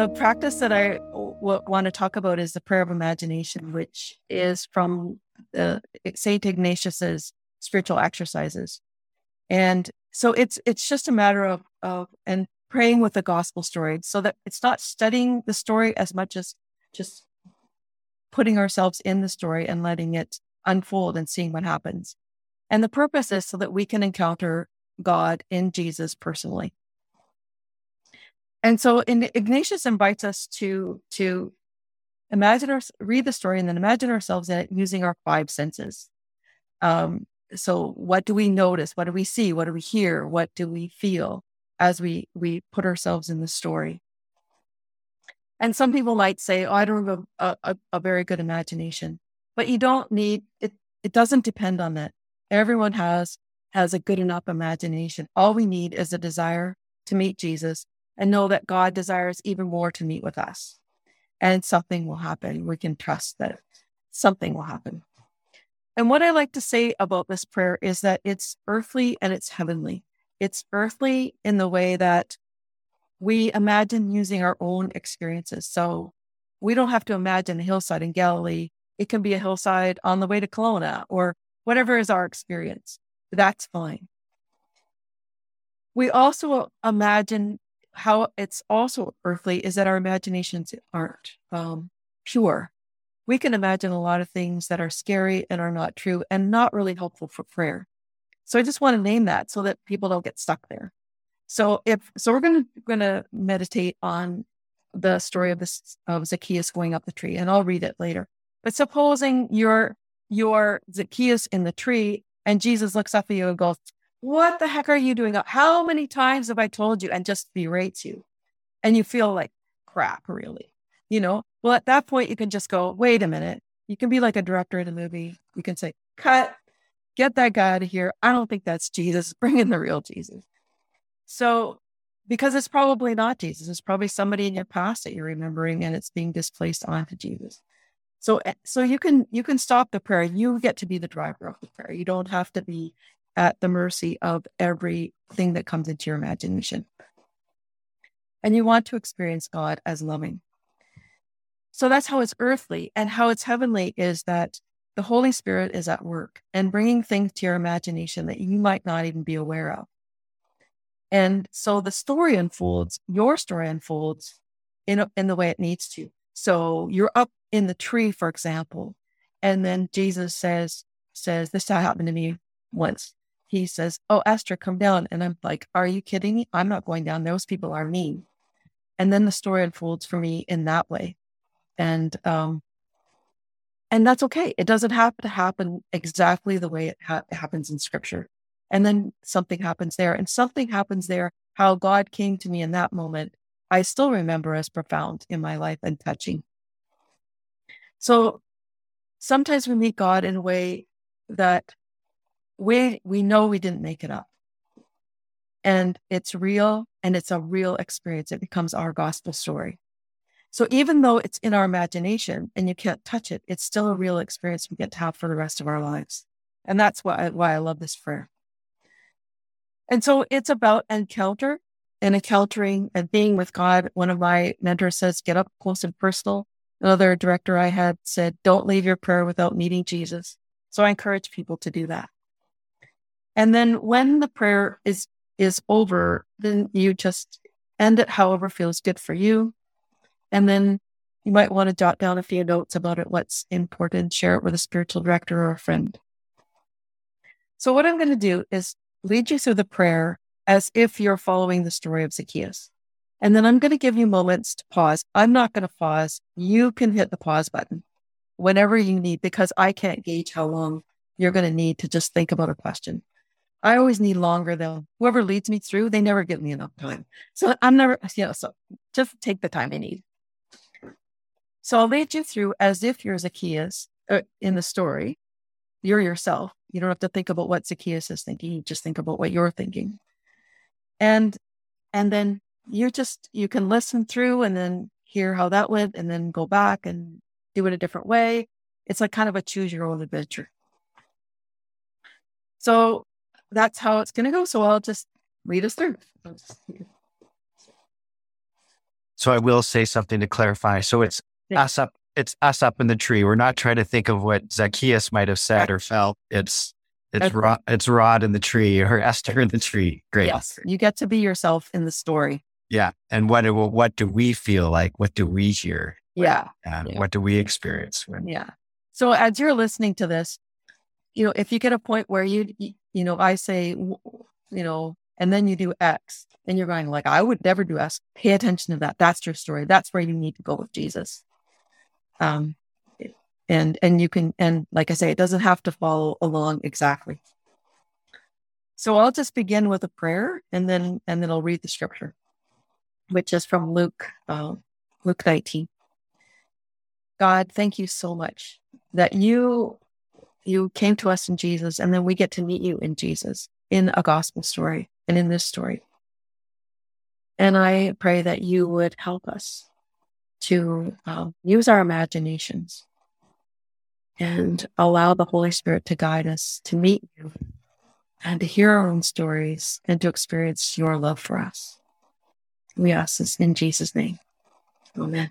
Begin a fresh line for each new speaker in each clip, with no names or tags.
the practice that I w- want to talk about is the prayer of imagination, which is from the eh, Saint Ignatius's spiritual exercises. And so it's it's just a matter of of and praying with the gospel story so that it's not studying the story as much as just putting ourselves in the story and letting it unfold and seeing what happens. And the purpose is so that we can encounter God in Jesus personally. And so in, Ignatius invites us to to imagine our read the story and then imagine ourselves in it using our five senses. Um, so what do we notice? What do we see? What do we hear? What do we feel as we we put ourselves in the story? And some people might say, "Oh, I don't have a, a, a very good imagination," but you don't need it. It doesn't depend on that. Everyone has has a good enough imagination. All we need is a desire to meet Jesus and know that God desires even more to meet with us. And something will happen. We can trust that something will happen. And what I like to say about this prayer is that it's earthly and it's heavenly. It's earthly in the way that we imagine using our own experiences. So we don't have to imagine a hillside in Galilee. It can be a hillside on the way to Kelowna or whatever is our experience. That's fine. We also imagine how it's also earthly is that our imaginations aren't um, pure we can imagine a lot of things that are scary and are not true and not really helpful for prayer. So I just want to name that so that people don't get stuck there. So if so, we're going to going to meditate on the story of this of Zacchaeus going up the tree, and I'll read it later. But supposing you're you're Zacchaeus in the tree, and Jesus looks up at you and goes, "What the heck are you doing? How many times have I told you?" and just berates you, and you feel like crap, really you know, well, at that point, you can just go, wait a minute. You can be like a director in a movie. You can say, cut, get that guy out of here. I don't think that's Jesus. Bring in the real Jesus. So, because it's probably not Jesus, it's probably somebody in your past that you're remembering and it's being displaced onto Jesus. So, eh, so you can you can stop the prayer. You get to be the driver of the prayer. You don't have to be at the mercy of everything that comes into your imagination. And you want to experience God as loving. So that's how it's earthly. And how it's heavenly is that the Holy Spirit is at work and bringing things to your imagination that you might not even be aware of. And so the story unfolds, your story unfolds in, in the way it needs to. So you're up in the tree, for example, and then Jesus says, says, this happened to me once. He says, Oh, Esther, come down. And I'm like, Are you kidding me? I'm not going down. Those people are mean. And then the story unfolds for me in that way and um, and that's okay. It doesn't have to happen exactly the way it ha- happens in Scripture. And then something happens there, and something happens there. How God came to me in that moment, I still remember as profound in my life and touching. So sometimes we meet God in a way that we we know we didn't make it up. And it's real and it's a real experience. It becomes our gospel story. So even though it's in our imagination and you can't touch it, it's still a real experience we get to have for the rest of our lives. And that's why why I love this prayer. And so it's about encounter and encountering and being with God. One of my mentors says, get up close and personal. Another director I had said, don't leave your prayer without meeting Jesus. So I encourage people to do that. And then when the prayer is is over, then you just end it however feels good for you. And then you might want to jot down a few notes about it, what's important, share it with a spiritual director or a friend. So, what I'm going to do is lead you through the prayer as if you're following the story of Zacchaeus. And then I'm going to give you moments to pause. I'm not going to pause. You can hit the pause button whenever you need, because I can't gauge how long you're going to need to just think about a question. I always need longer though. Whoever leads me through, they never give me enough time. So I'm never, you know, so just take the time I need. So I'll lead you through as if you're Zacchaeus uh, in the story. You're yourself. You don't have to think about what Zacchaeus is thinking. You just think about what you're thinking. And and then you just you can listen through and then hear how that went and then go back and do it a different way. It's like kind of a choose your own adventure. So that's how it's going to go. So I'll just read us through.
So I will say something to clarify. So it's
Yeah.
us up. It's us up in the tree. We're not trying to think of what Zacchaeus might have said or felt. It's it's
Okay.
Rod, it's Rod in the tree or Esther in the tree. Great.
Yes. You get to be yourself in the story.
Yeah. And what do, what do we feel like? What do we hear?
Yeah.
And
Yeah.
what do we experience? When,
Yeah. So as you're listening to this, you know, if you get a point where you, you, know, I say, you know, and then you do X, and you're going like, I would never do X. Pay attention to that. That's your story. That's where you need to go with Jesus. Um, and and you can and like I say, it doesn't have to follow along exactly. So I'll just begin with a prayer, and then and then I'll read the scripture, which is from Luke, uh, Luke 19. God, thank you so much that you you came to us in Jesus and then we get to meet you in Jesus in a gospel story and in this story. And I pray that you would help us to um, use our imaginations and allow the Holy Spirit to guide us to meet you and to hear our own stories and to experience your love for us. We ask this in Jesus' name. Amen.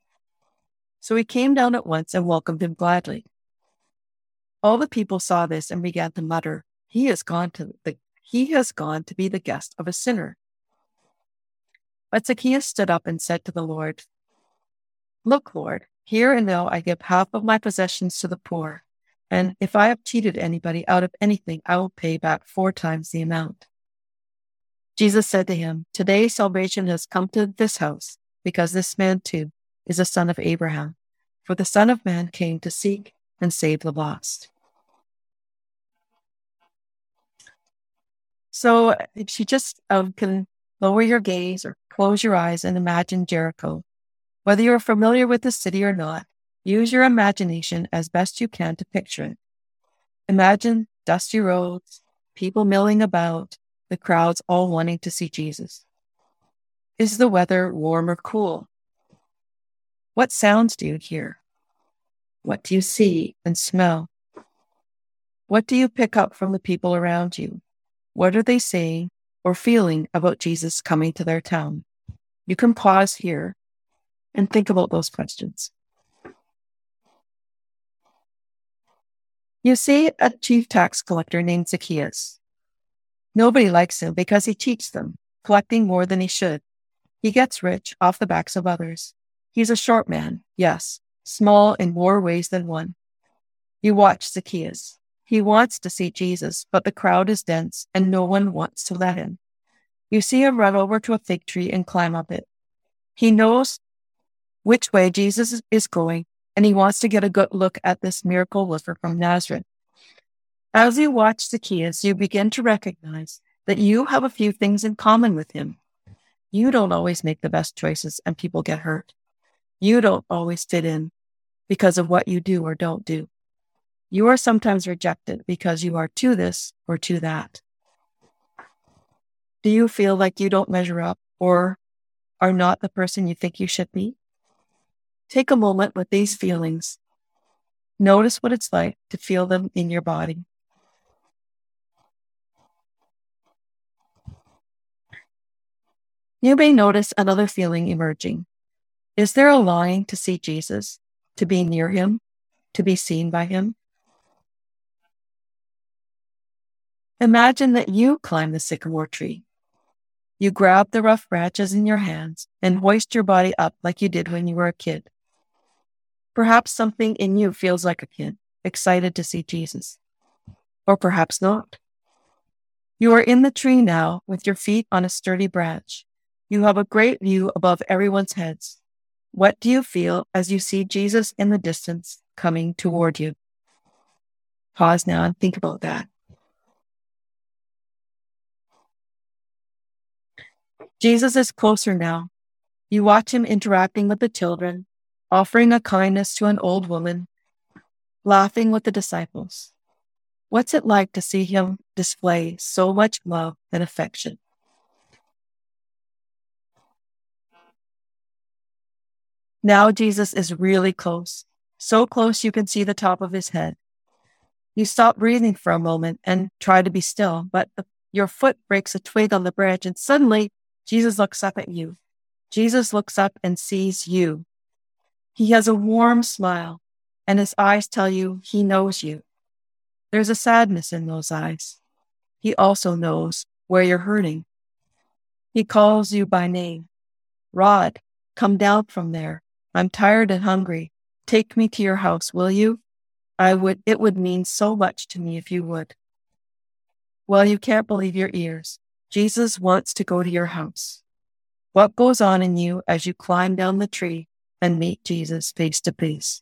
So he came down at once and welcomed him gladly. All the people saw this and began to mutter, He has gone to the he has gone to be the guest of a sinner. But Zacchaeus stood up and said to the Lord, Look, Lord, here and now I give half of my possessions to the poor, and if I have cheated anybody out of anything, I will pay back four times the amount. Jesus said to him, Today salvation has come to this house, because this man too is a son of Abraham. For the Son of Man came to seek and save the lost. So if you just um, can lower your gaze or close your eyes and imagine Jericho, whether you're familiar with the city or not, use your imagination as best you can to picture it. Imagine dusty roads, people milling about, the crowds all wanting to see Jesus. Is the weather warm or cool? What sounds do you hear? What do you see and smell? What do you pick up from the people around you? What are they saying or feeling about Jesus coming to their town? You can pause here and think about those questions. You see a chief tax collector named Zacchaeus. Nobody likes him because he cheats them, collecting more than he should. He gets rich off the backs of others. He's a short man, yes, small in more ways than one. You watch Zacchaeus. He wants to see Jesus, but the crowd is dense and no one wants to let him. You see him run over to a fig tree and climb up it. He knows which way Jesus is going, and he wants to get a good look at this miracle worker from Nazareth. As you watch Zacchaeus, you begin to recognize that you have a few things in common with him. You don't always make the best choices and people get hurt. You don't always fit in because of what you do or don't do. You are sometimes rejected because you are to this or to that. Do you feel like you don't measure up or are not the person you think you should be? Take a moment with these feelings. Notice what it's like to feel them in your body. You may notice another feeling emerging. Is there a longing to see Jesus, to be near him, to be seen by him? Imagine that you climb the sycamore tree. You grab the rough branches in your hands and hoist your body up like you did when you were a kid. Perhaps something in you feels like a kid, excited to see Jesus. Or perhaps not. You are in the tree now with your feet on a sturdy branch. You have a great view above everyone's heads. What do you feel as you see Jesus in the distance coming toward you? Pause now and think about that. Jesus is closer now. You watch him interacting with the children, offering a kindness to an old woman, laughing with the disciples. What's it like to see him display so much love and affection? Now Jesus is really close, so close you can see the top of his head. You stop breathing for a moment and try to be still, but the, your foot breaks a twig on the branch, and suddenly Jesus looks up at you. Jesus looks up and sees you. He has a warm smile, and his eyes tell you he knows you. There's a sadness in those eyes. He also knows where you're hurting. He calls you by name. Rod, come down from there. I'm tired and hungry. Take me to your house, will you? I would, it would mean so much to me if you would. Well, you can't believe your ears. Jesus wants to go to your house. What goes on in you as you climb down the tree and meet Jesus face to face?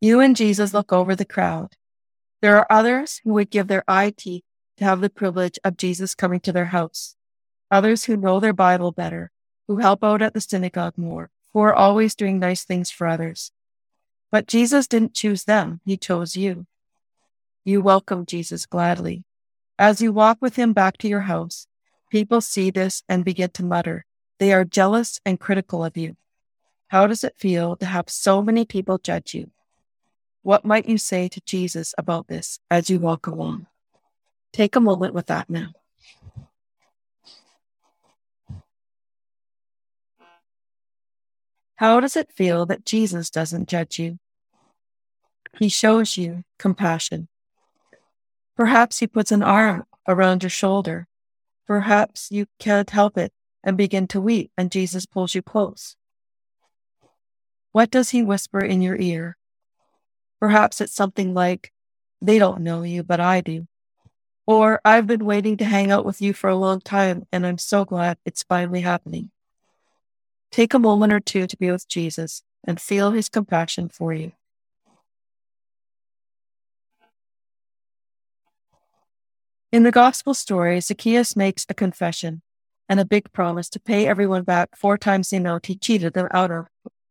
You and Jesus look over the crowd. There are others who would give their eye teeth to have the privilege of Jesus coming to their house. Others who know their Bible better, who help out at the synagogue more, who are always doing nice things for others. But Jesus didn't choose them, He chose you. You welcome Jesus gladly. As you walk with Him back to your house, people see this and begin to mutter. They are jealous and critical of you. How does it feel to have so many people judge you? What might you say to Jesus about this as you walk along? Take a moment with that now. How does it feel that Jesus doesn't judge you? He shows you compassion. Perhaps he puts an arm around your shoulder. Perhaps you can't help it and begin to weep, and Jesus pulls you close. What does he whisper in your ear? Perhaps it's something like, They don't know you, but I do. Or I've been waiting to hang out with you for a long time and I'm so glad it's finally happening. Take a moment or two to be with Jesus and feel his compassion for you. In the gospel story, Zacchaeus makes a confession and a big promise to pay everyone back four times the amount he cheated them out of.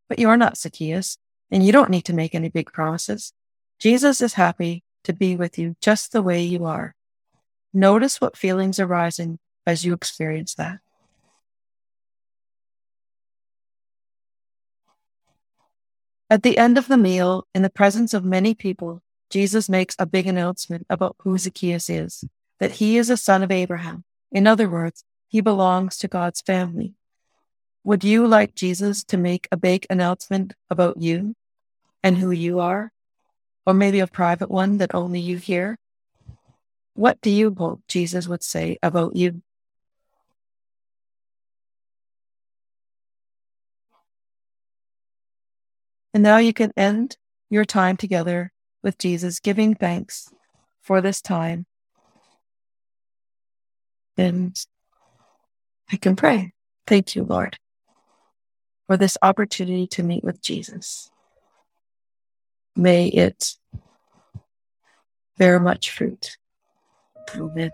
But you're not Zacchaeus, and you don't need to make any big promises. Jesus is happy to be with you just the way you are. Notice what feelings arising as you experience that. At the end of the meal, in the presence of many people, Jesus makes a big announcement about who Zacchaeus is, that he is a son of Abraham. In other words, he belongs to God's family. Would you like Jesus to make a big announcement about you and who you are? Or maybe a private one that only you hear? What do you hope Jesus would say about you? And now you can end your time together with Jesus, giving thanks for this time. And I can pray. Thank you, Lord, for this opportunity to meet with Jesus. May it bear much fruit. Amen.